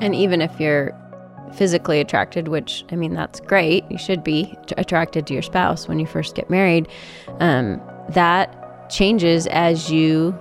And even if you're physically attracted, which I mean, that's great, you should be attracted to your spouse when you first get married, um, that changes as you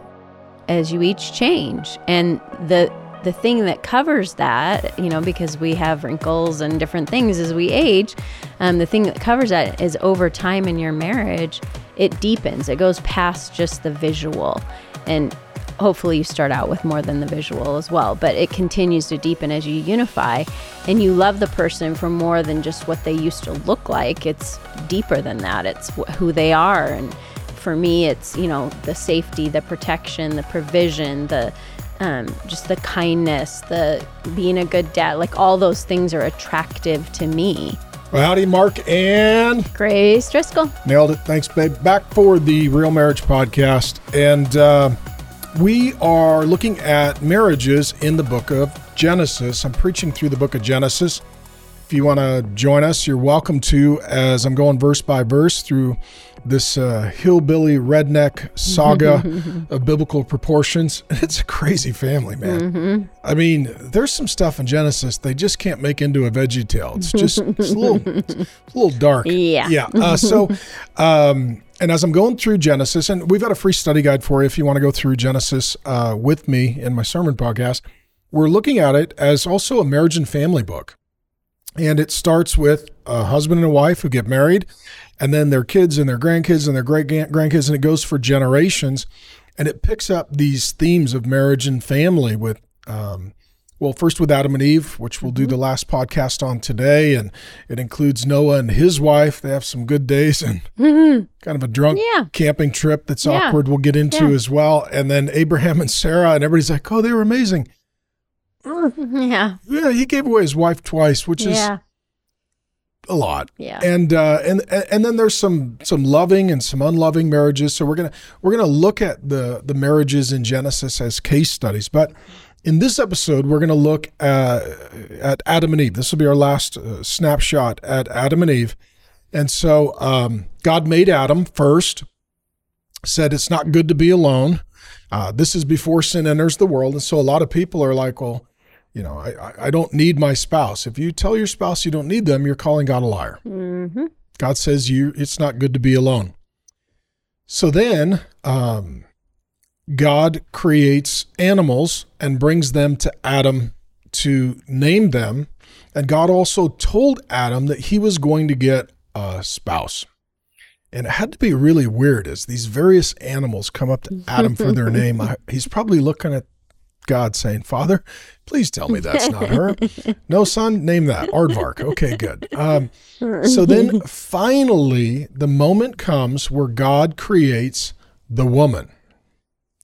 as you each change. And the the thing that covers that you know because we have wrinkles and different things as we age um, the thing that covers that is over time in your marriage it deepens. It goes past just the visual. And hopefully you start out with more than the visual as well but it continues to deepen as you unify and you love the person for more than just what they used to look like it's deeper than that it's who they are and for me it's you know the safety the protection the provision the um, just the kindness the being a good dad like all those things are attractive to me well, howdy, Mark and Grace Driscoll. Nailed it. Thanks, babe. Back for the Real Marriage Podcast. And uh, we are looking at marriages in the book of Genesis. I'm preaching through the book of Genesis. If you want to join us, you're welcome to as I'm going verse by verse through this uh, hillbilly redneck saga of biblical proportions. It's a crazy family, man. Mm-hmm. I mean, there's some stuff in Genesis they just can't make into a Veggie Tale. It's just it's a little it's a little dark. Yeah, yeah. Uh, so. Um, and as I'm going through Genesis, and we've got a free study guide for you if you want to go through Genesis uh, with me in my sermon podcast, we're looking at it as also a marriage and family book. And it starts with a husband and a wife who get married, and then their kids and their grandkids and their great grandkids, and it goes for generations. And it picks up these themes of marriage and family with um, well, first with Adam and Eve, which we'll do mm-hmm. the last podcast on today, and it includes Noah and his wife. They have some good days and mm-hmm. kind of a drunk yeah. camping trip that's yeah. awkward. We'll get into yeah. as well, and then Abraham and Sarah, and everybody's like, "Oh, they were amazing." Yeah, yeah. He gave away his wife twice, which is a lot. Yeah, and uh, and and then there's some some loving and some unloving marriages. So we're gonna we're gonna look at the the marriages in Genesis as case studies, but. In this episode, we're going to look at, at Adam and Eve. This will be our last uh, snapshot at Adam and Eve. And so um, God made Adam first, said it's not good to be alone. Uh, this is before sin enters the world. And so a lot of people are like, well, you know, I, I don't need my spouse. If you tell your spouse you don't need them, you're calling God a liar. Mm-hmm. God says you it's not good to be alone. So then um, God creates animals and brings them to Adam to name them. And God also told Adam that he was going to get a spouse. And it had to be really weird as these various animals come up to Adam for their name. He's probably looking at God saying, Father, please tell me that's not her. no, son, name that. Aardvark. Okay, good. Um, so then finally, the moment comes where God creates the woman.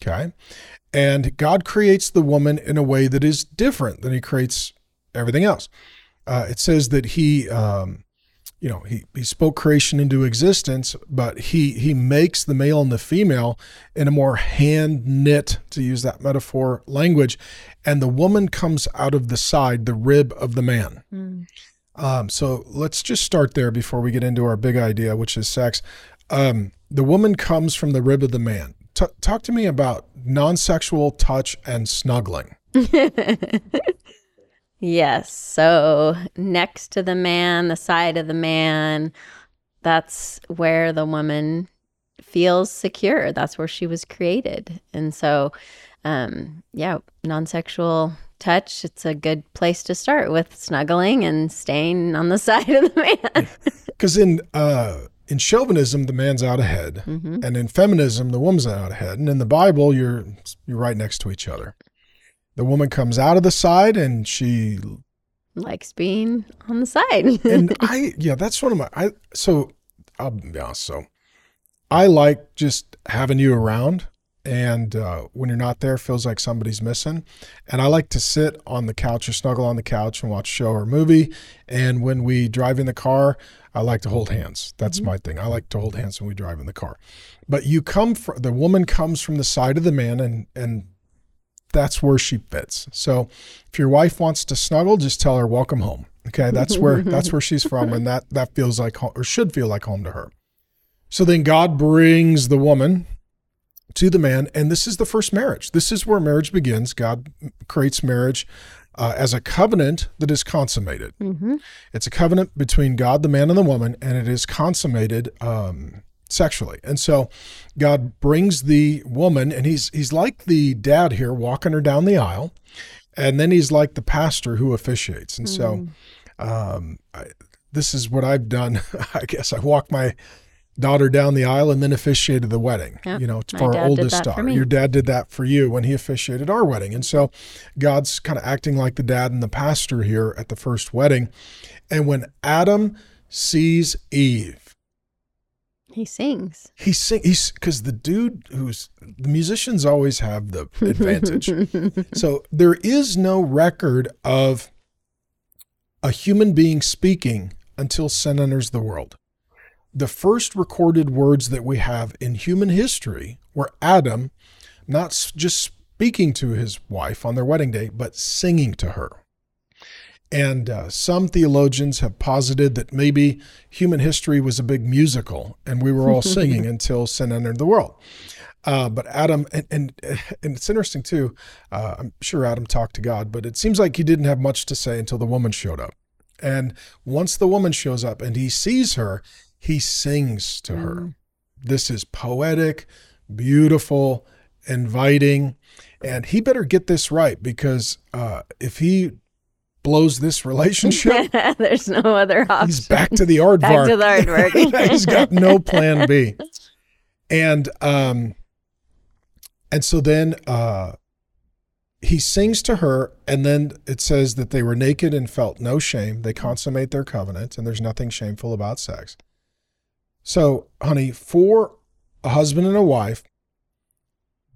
Okay. And God creates the woman in a way that is different than he creates everything else. Uh, it says that he, um, you know, he, he spoke creation into existence, but he he makes the male and the female in a more hand knit, to use that metaphor language, and the woman comes out of the side, the rib of the man. Mm. Um, so let's just start there before we get into our big idea, which is sex. Um, the woman comes from the rib of the man. T- talk to me about non-sexual touch and snuggling. yes. So next to the man, the side of the man, that's where the woman feels secure. That's where she was created. And so, um, yeah, non-sexual touch. It's a good place to start with snuggling and staying on the side of the man. Because in uh, in chauvinism, the man's out ahead, mm-hmm. and in feminism, the woman's out ahead. And in the Bible, you're you're right next to each other. The woman comes out of the side, and she likes being on the side. and I, yeah, that's one of my. I so I'll be honest. So I like just having you around and uh, when you're not there feels like somebody's missing. And i like to sit on the couch or snuggle on the couch and watch a show or a movie. And when we drive in the car i like to hold hands. That's mm-hmm. my thing. I like to hold hands when we drive in the car. But you come from the woman comes from the side of the man and and that's where she fits. So if your wife wants to snuggle just tell her welcome home. Okay? That's where that's where she's from and that that feels like home or should feel like home to her. So then god brings the woman to the man. And this is the first marriage. This is where marriage begins. God creates marriage uh, as a covenant that is consummated. Mm-hmm. It's a covenant between God, the man, and the woman, and it is consummated um, sexually. And so God brings the woman, and he's he's like the dad here, walking her down the aisle, and then he's like the pastor who officiates. And so um, I, this is what I've done. I guess I walk my daughter down the aisle and then officiated the wedding. Yeah, you know, for our oldest daughter. Your dad did that for you when he officiated our wedding. And so God's kind of acting like the dad and the pastor here at the first wedding. And when Adam sees Eve, He sings. he sing he's because the dude who's the musicians always have the advantage. so there is no record of a human being speaking until sin enters the world. The first recorded words that we have in human history were Adam not just speaking to his wife on their wedding day, but singing to her. And uh, some theologians have posited that maybe human history was a big musical and we were all singing until sin entered the world. Uh, but Adam, and, and and it's interesting too. Uh, I'm sure Adam talked to God, but it seems like he didn't have much to say until the woman showed up. And once the woman shows up and he sees her, he sings to her. This is poetic, beautiful, inviting, and he better get this right because uh, if he blows this relationship, There's no other option. he's back to the aardvark. Back to the aardvark. he's got no plan B. And um and so then uh he sings to her and then it says that they were naked and felt no shame. They consummate their covenant and there's nothing shameful about sex. So, honey, for a husband and a wife,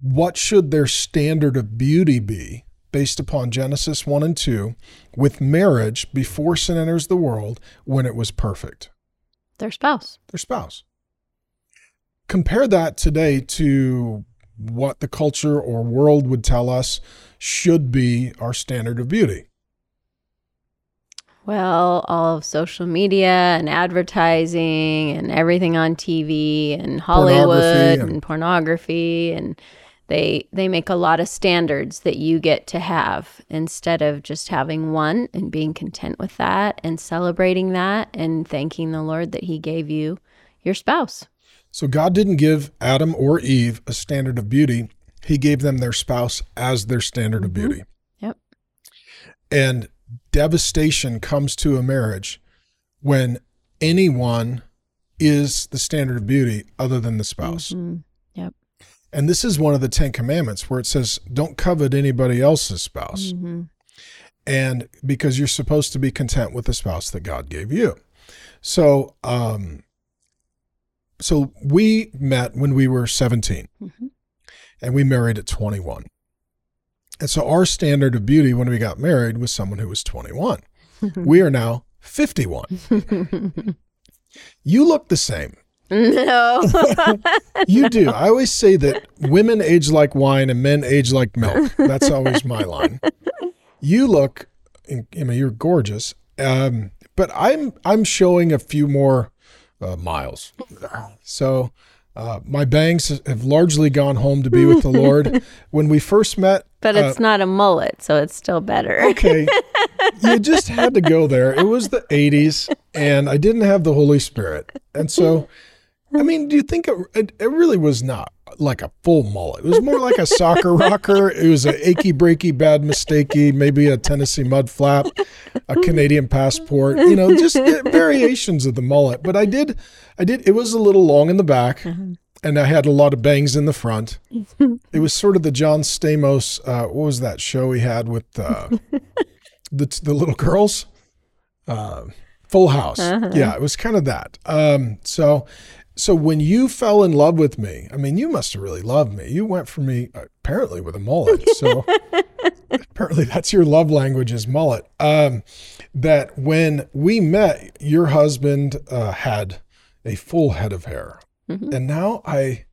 what should their standard of beauty be based upon Genesis 1 and 2 with marriage before sin enters the world when it was perfect? Their spouse. their spouse. Compare that today to what the culture or world would tell us should be our standard of beauty. Well, all of social media and advertising and everything on TV and Hollywood Pornography and, and- pornography and they they make a lot of standards that you get to have instead of just having one and being content with that and celebrating that and thanking the Lord that he gave you your spouse. So God didn't give Adam or Eve a standard of beauty. He gave them their spouse as their standard of Mhm. beauty. Yep. And devastation comes to a marriage when anyone is the standard of beauty other than the spouse. Mhm. Yep. And this is one of the 10 commandments where it says don't covet anybody else's spouse. Mhm. and because you're supposed to be content with the spouse that God gave you. So, um, so we met when we were 17 Mhm. and we married at 21. And so our standard of beauty when we got married was someone who was 21. we are now 51. You look the same. no. You do. I always say that women age like wine and men age like milk. That's always my line. You look, I mean, you're gorgeous, um, but I'm I'm showing a few more uh, miles. So uh, my bangs have largely gone home to be with the Lord. When we first met, but uh, it's not a mullet, so it's still better. okay, you just had to go there. It was the '80s, and I didn't have the Holy Spirit, and so. I mean, do you think it, it, it really was not like a full mullet? It was more like a soccer rocker. It was a achy breaky, bad mistakey, maybe a Tennessee mud flap, a Canadian passport. You know, just uh, variations of the mullet. But I did, I did. It was a little long in the back, and I had a lot of bangs in the front. It was sort of the John Stamos. Uh, what was that show he had with uh, the the little girls? Uh, Full House. Yeah, it was kind of that. Um, so, so when you fell in love with me, I mean, you must have really loved me. You went for me apparently with a mullet. So apparently that's your love language is mullet. Um, that when we met, your husband uh, had a full head of hair, Mhm. and now I,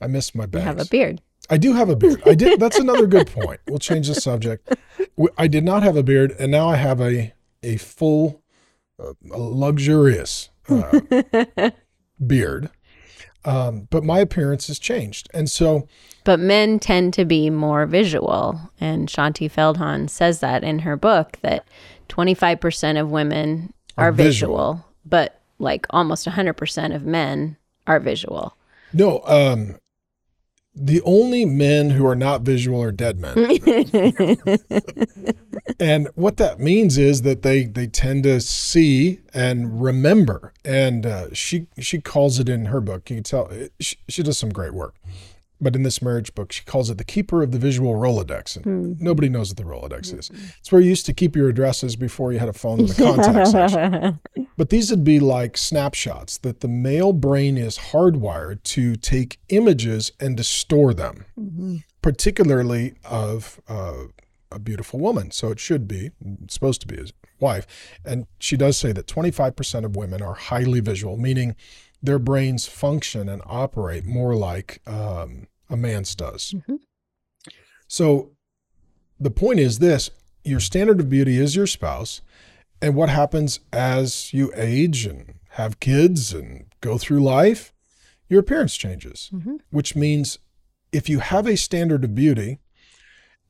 I miss my You bangs. have a beard. I do have a beard. I did. That's another good point. We'll change the subject. I did not have a beard, and now I have a a full, uh, a luxurious uh, beard. Um, but my appearance has changed. And so, But men tend to be more visual. And Shaunti Feldhahn says that in her book that 25% of women are, Are visual. visual. but like almost 100% of men are visual. no, um, the only men who are not visual are dead men. and what that means is that they they tend to see and remember and uh, she she calls it in her book you can tell she, she does some great work but in this marriage book she calls it the keeper of the visual rolodex and nobody knows what the rolodex is. It's where you used to keep your addresses before you had a phone in the contact section. But these would be like snapshots that the male brain is hardwired to take images and to store them particularly of uh, a beautiful woman. So it should be, supposed to be his wife. And she does say that 25% of women are highly visual, meaning their brains function and operate more like um, a man's does. Mhm. So the point is this your standard of beauty is your spouse. And what happens as you age and have kids and go through life? Your appearance changes, Mhm. which means if you have a standard of beauty,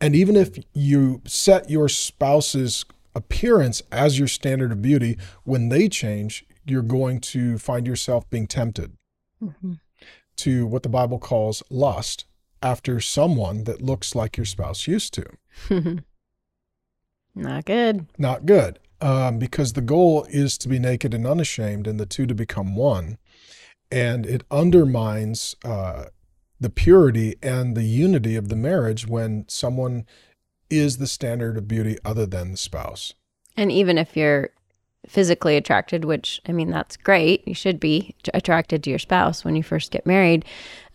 and even if you set your spouse's appearance as your standard of beauty, when they change, you're going to find yourself being tempted Mhm. To what the Bible calls lust after someone that looks like your spouse used to. Not good. Not good, um, because the goal is to be naked and unashamed and the two to become one. And it undermines uh, the purity and the unity of the marriage when someone is the standard of beauty other than the spouse. And even if you're physically attracted, which I mean, that's great, you should be attracted to your spouse when you first get married.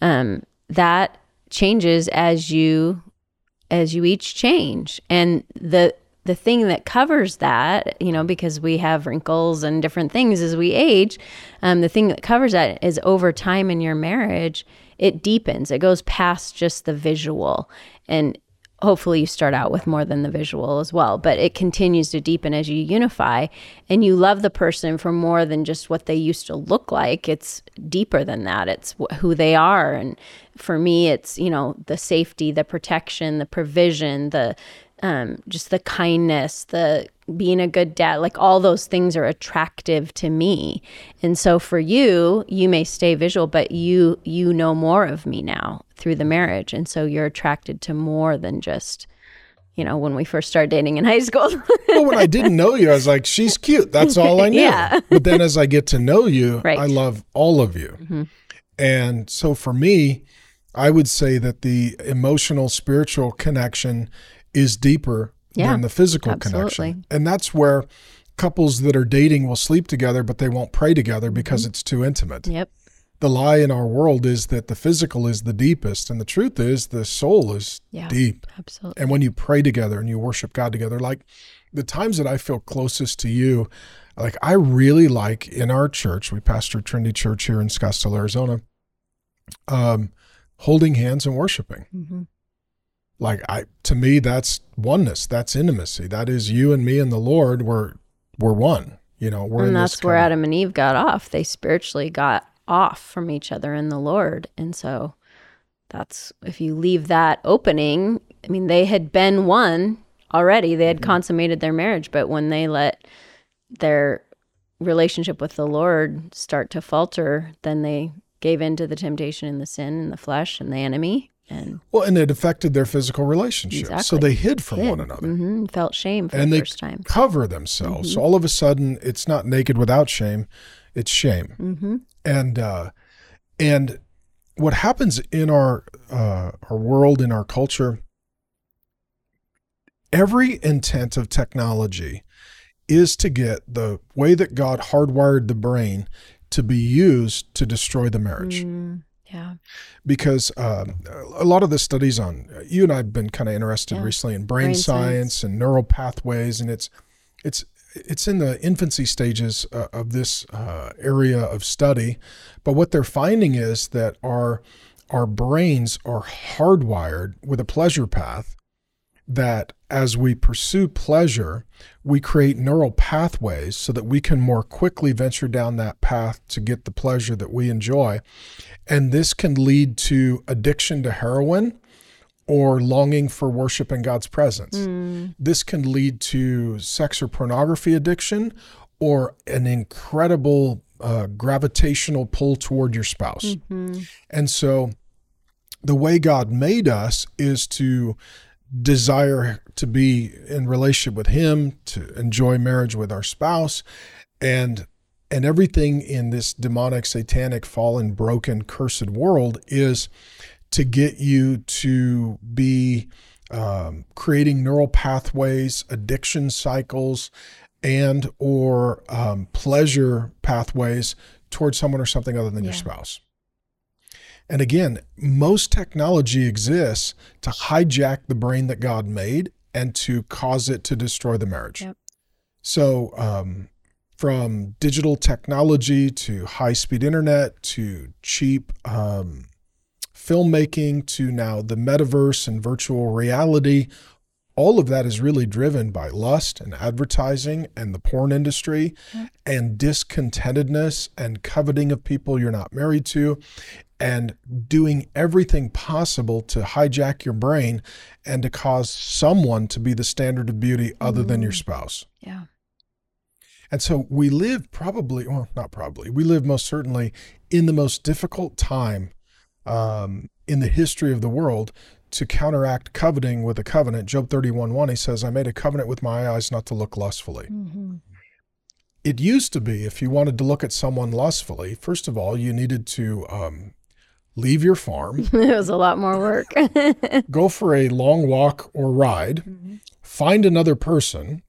Um, that changes as you as you each change, and the the thing that covers that, you know, because we have wrinkles and different things as we age, um, the thing that covers that is over time in your marriage, it deepens. It goes past just the visual, and hopefully you start out with more than the visual as well but it continues to deepen as you unify and you love the person for more than just what they used to look like. It's deeper than that. It's wh- who they are. And for me it's you know the safety the protection the provision the um, just the kindness the being a good dad like all those things are attractive to me. And so for you you may stay visual but you you know more of me now through the marriage and so you're attracted to more than just you know when we first started dating in high school well, when I didn't know you, I was like, she's cute. That's all I knew. Yeah. but then as I get to know you, Right. I love all of you. And so for me, I would say that the emotional, spiritual connection is deeper Yeah, than the physical absolutely. connection. And that's where couples that are dating will sleep together, but they won't pray together because Mm-hmm. it's too intimate. yep The lie in our world is that the physical is the deepest, and the truth is the soul is Yeah. deep. absolutely And when you pray together and you worship God together, like the times that I feel closest to you, like I really like in our church, we pastor Trinity Church here in Scottsdale, Arizona, um, holding hands and worshiping. hmm Like I, to me, that's oneness. That's intimacy. That is you and me and the Lord. We're we're one. You know, we're in and this that's where of- adam and eve got off they spiritually got off from each other in the lord. And so that's if you leave that opening i mean they had been one already. They had Mm-hmm. consummated their marriage but when they let their relationship with the lord start to falter then they gave in to the temptation and the sin and the flesh and the enemy and well, and it affected their physical relationship. So they hid from one hid. another. Mhm, felt shame for and the they first time cover themselves. So all of a sudden, it's not naked without shame; it's shame. hmm And uh, and what happens in our uh, our world, in our culture, every intent of technology is to get the way that God hardwired the brain to be used to destroy the marriage Mm, yeah because um, a lot of the studies on you and I've been kind of interested Yeah. recently in brain, Brain science, science. and neural pathways, and it's it's it's in the infancy stages uh, of this uh, area of study. But what they're finding is that our our brains are hardwired with a pleasure path that as we pursue pleasure, we create neural pathways so that we can more quickly venture down that path to get the pleasure that we enjoy. And this can lead to addiction to heroin or longing for worship in God's presence. Mm. This can lead to sex or pornography addiction or an incredible uh, gravitational pull toward your spouse. Mm-hmm. And so the way God made us is to desire to be in relationship with him to enjoy marriage with our spouse and and everything in this demonic satanic fallen broken cursed world is to get you to be um, creating neural pathways, addiction cycles, and or um, pleasure pathways towards someone or something other than yeah. your spouse. And again, most technology exists to hijack the brain that God made and to cause it to destroy the marriage. Yep. So, um, from digital technology to high speed internet to cheap um, filmmaking to now the metaverse and virtual reality, all of that is really driven by lust and advertising and the porn industry and discontentedness and coveting of people you're not married to and doing everything possible to hijack your brain and to cause someone to be the standard of beauty other mm. than your mm. spouse. Yeah. And so we live probably, well, not probably, we live most certainly in the most difficult time um, in the history of the world to counteract coveting with a covenant. Job 31 1, he says, I made a covenant with my eyes not to look lustfully. Mm-hmm. It used to be, if you wanted to look at someone lustfully, first of all, you needed to um, leave your farm. it was a lot more work. go for a long walk or ride, mm-hmm. find another person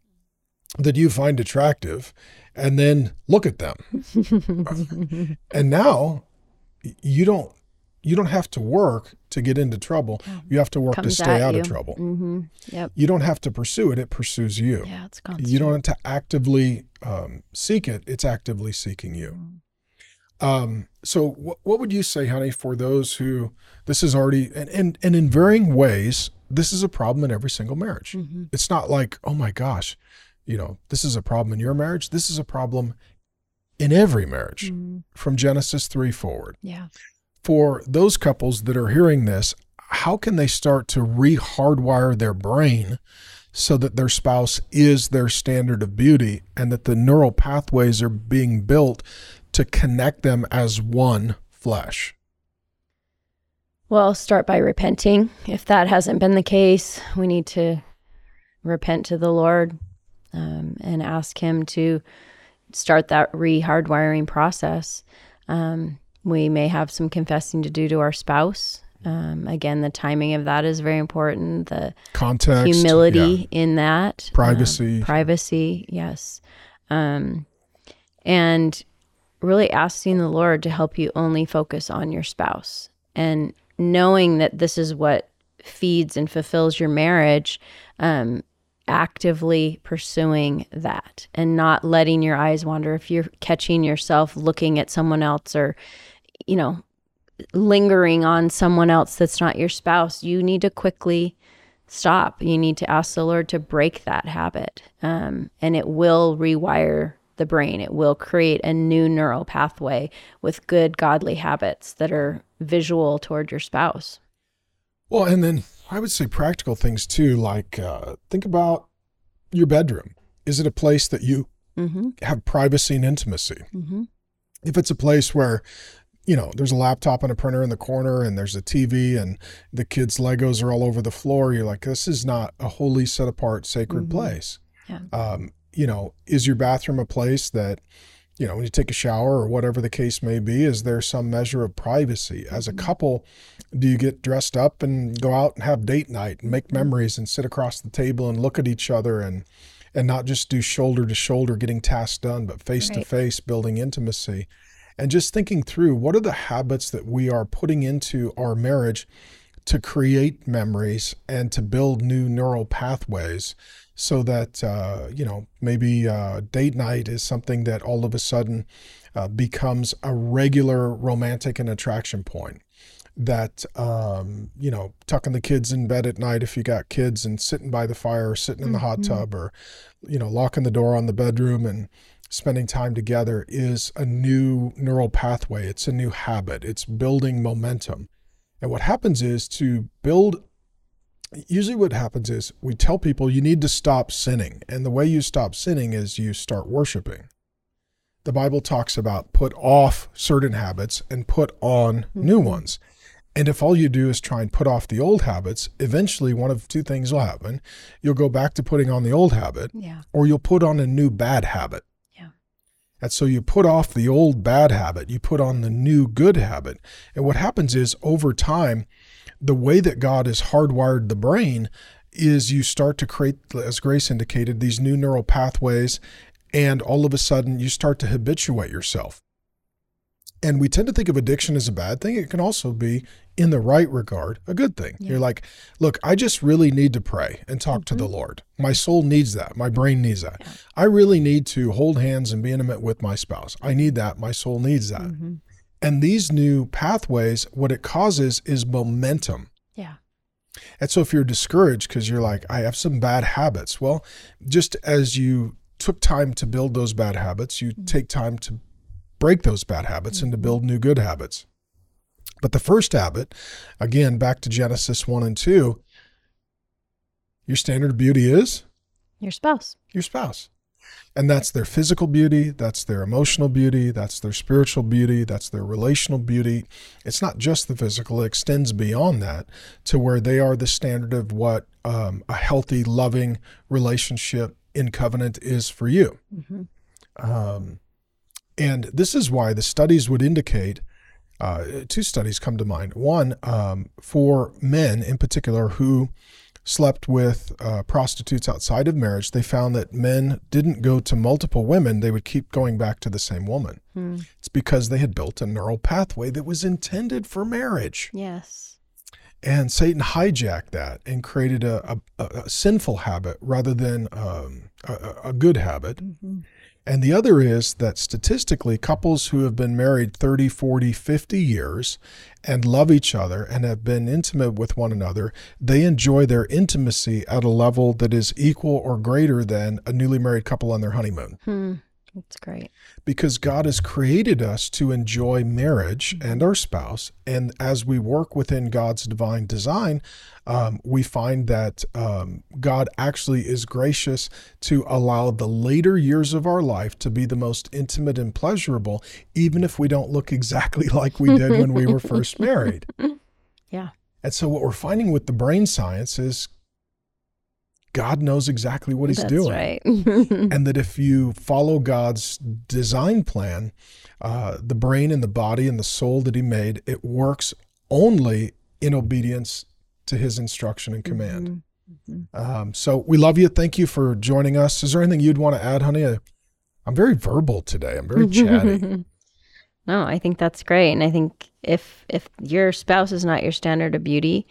that you find attractive, and then look at them. and now you don't you don't have to work to get into trouble. You have to work to stay out you. of trouble. Mm-hmm. Yep. You don't have to pursue it; it pursues you. Yeah, it's constant. You don't have to actively um, seek it; it's actively seeking you. Mm. Um, so, wh- what would you say, honey, for those who this is already and and, and in varying ways, this is a problem in every single marriage. Mm-hmm. It's not like, oh my gosh, you know, this is a problem in your marriage. This is a problem in every marriage mm-hmm. from Genesis three forward. Yeah for those couples that are hearing this, how can they start to re-hardwire their brain so that their spouse is their standard of beauty and that the neural pathways are being built to connect them as one flesh? Well, start by repenting. If that hasn't been the case, we need to repent to the Lord um, and ask Him to start that re hardwiring process. Um, we may have some confessing to do to our spouse. Um, again, the timing of that is very important. The context, humility yeah. in that, um, privacy, privacy, yes, um, and really asking the Lord to help you only focus on your spouse and knowing that this is what feeds and fulfills your marriage. Um, actively pursuing that and not letting your eyes wander if you're catching yourself looking at someone else or you know, lingering on someone else that's not your spouse, you need to quickly stop. You need to ask the Lord to break that habit. Um, and it will rewire the brain. It will create a new neural pathway with good, godly habits that are visual toward your spouse. Well, and then I would say practical things too, like uh, think about your bedroom. Is it a place that you mm-hmm. have privacy and intimacy? Mm-hmm. If it's a place where you know, there's a laptop and a printer in the corner and there's a TV and the kids' Legos are all over the floor. You're like, this is not a holy, set apart, sacred mm-hmm. place. Yeah. Um, you know, is your bathroom a place that, you know, when you take a shower or whatever the case may be, is there some measure of privacy? As a mm-hmm. couple, do you get dressed up and go out and have date night and make mm-hmm. memories and sit across the table and look at each other and and not just do shoulder to shoulder getting tasks done, but face to face building intimacy? and just thinking through what are the habits that we are putting into our marriage to create memories and to build new neural pathways so that uh, you know maybe uh, date night is something that all of a sudden uh, becomes a regular romantic and attraction point that um, you know tucking the kids in bed at night if you got kids and sitting by the fire or sitting in the hot Mm-hmm. tub or you know locking the door on the bedroom and spending time together is a new neural pathway. It's a new habit. It's building momentum. And what happens is to build usually what happens is we tell people you need to stop sinning and the way you stop sinning is you start worshiping the bible talks about put off certain habits and put on hmm. new ones and if all you do is try and put off the old habits eventually one of two things will happen you'll go back to putting on the old habit Yeah. or you'll put on a new bad habit Yeah. and so you put off the old bad habit, you put on the new good habit. And what happens is over time, the way that God has hardwired the brain is you start to create, as Grace indicated, these new neural pathways. And all of a sudden, you start to habituate yourself. And we tend to think of addiction as a bad thing. It can also be, in the right regard, a good thing. Yeah. You're like, look, I just really need to pray and talk to the Mhm. Lord. My soul needs that. My brain needs that. Yeah. I really need to hold hands and be intimate with my spouse. I need that. My soul needs that. Mhm. And these new pathways, what it causes is momentum. Yeah. And so if you're discouraged because you're like, I have some bad habits, well, just as you took time to build those bad habits, you mm-hmm. take time to break those bad habits and to mm-hmm. build new good habits. But the first habit, again, back to Genesis 1 and 2, your standard of beauty is Your spouse. your spouse. And that's their physical beauty, that's their emotional beauty, that's their spiritual beauty, that's their relational beauty. It's not just the physical, it extends beyond that to where they are the standard of what um, a healthy, loving relationship in covenant is for you. Mm-hmm. Um, and this is why the studies would indicate uh, two studies come to mind. One, um, for men in particular who slept with uh, prostitutes outside of marriage, they found that men didn't go to multiple women, they would keep going back to the same woman. Hmm. It's because they had built a neural pathway that was intended for marriage. Yes. And Satan hijacked that and created a, a, a sinful habit rather than um, a, a good habit. Mm-hmm. And the other is that statistically, couples who have been married 30, 40, 50 years and love each other and have been intimate with one another, they enjoy their intimacy at a level that is equal or greater than a newly married couple on their honeymoon. Hmm. That's great. Because God has created us to enjoy marriage and our spouse. And as we work within God's divine design, um, we find that um, God actually is gracious to allow the later years of our life to be the most intimate and pleasurable, even if we don't look exactly like we did when we were first married. Yeah. And so, what we're finding with the brain science is God knows exactly what He's That's doing right. and that if you follow God's design plan, uh, the brain and the body and the soul that He made, it works only in obedience to His instruction and command. Mhm. Um, so we love you. Thank you for joining us. Is there anything you'd want to add, honey? I, I'm very verbal today. I'm very chatty. no, I think that's great, and I think if if your spouse is not your standard of beauty,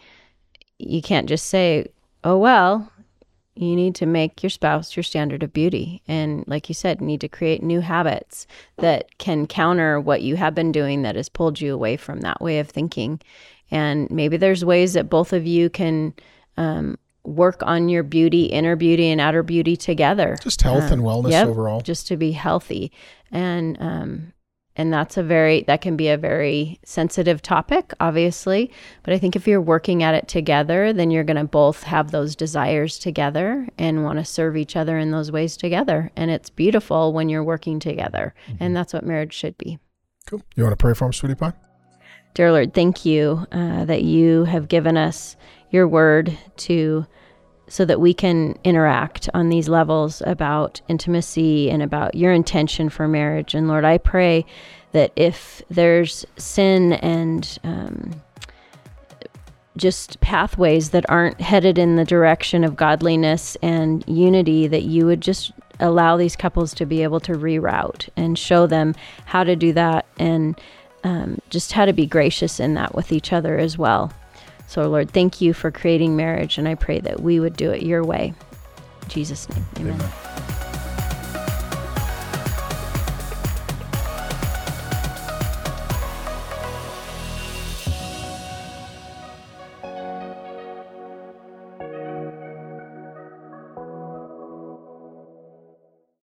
you can't just say, "Oh well." You need to make your spouse your standard of beauty, and like you said, you need to create new habits that can counter what you have been doing that has pulled you away from that way of thinking. And maybe there's ways that both of you can um, work on your beauty, inner beauty, and outer beauty together Just health and wellness yep, overall. just to be healthy and um and that's a very that can be a very sensitive topic obviously. But i think if you're working at it together then you're going to both have those desires together and want to serve each other in those ways together. And it's beautiful when you're working together. And that's what marriage should be. Cool. You want to pray for him, sweetie pie? Dear Lord, thank you uh, that you have given us your word to so that we can interact on these levels about intimacy and about your intention for marriage. And Lord, I pray that if there's sin and um, just pathways that aren't headed in the direction of godliness and unity, that you would just allow these couples to be able to reroute and show them how to do that and um, just how to be gracious in that with each other as well. So, Lord, thank you for creating marriage, and I pray that we would do it your way. In Jesus' name, amen. Amen.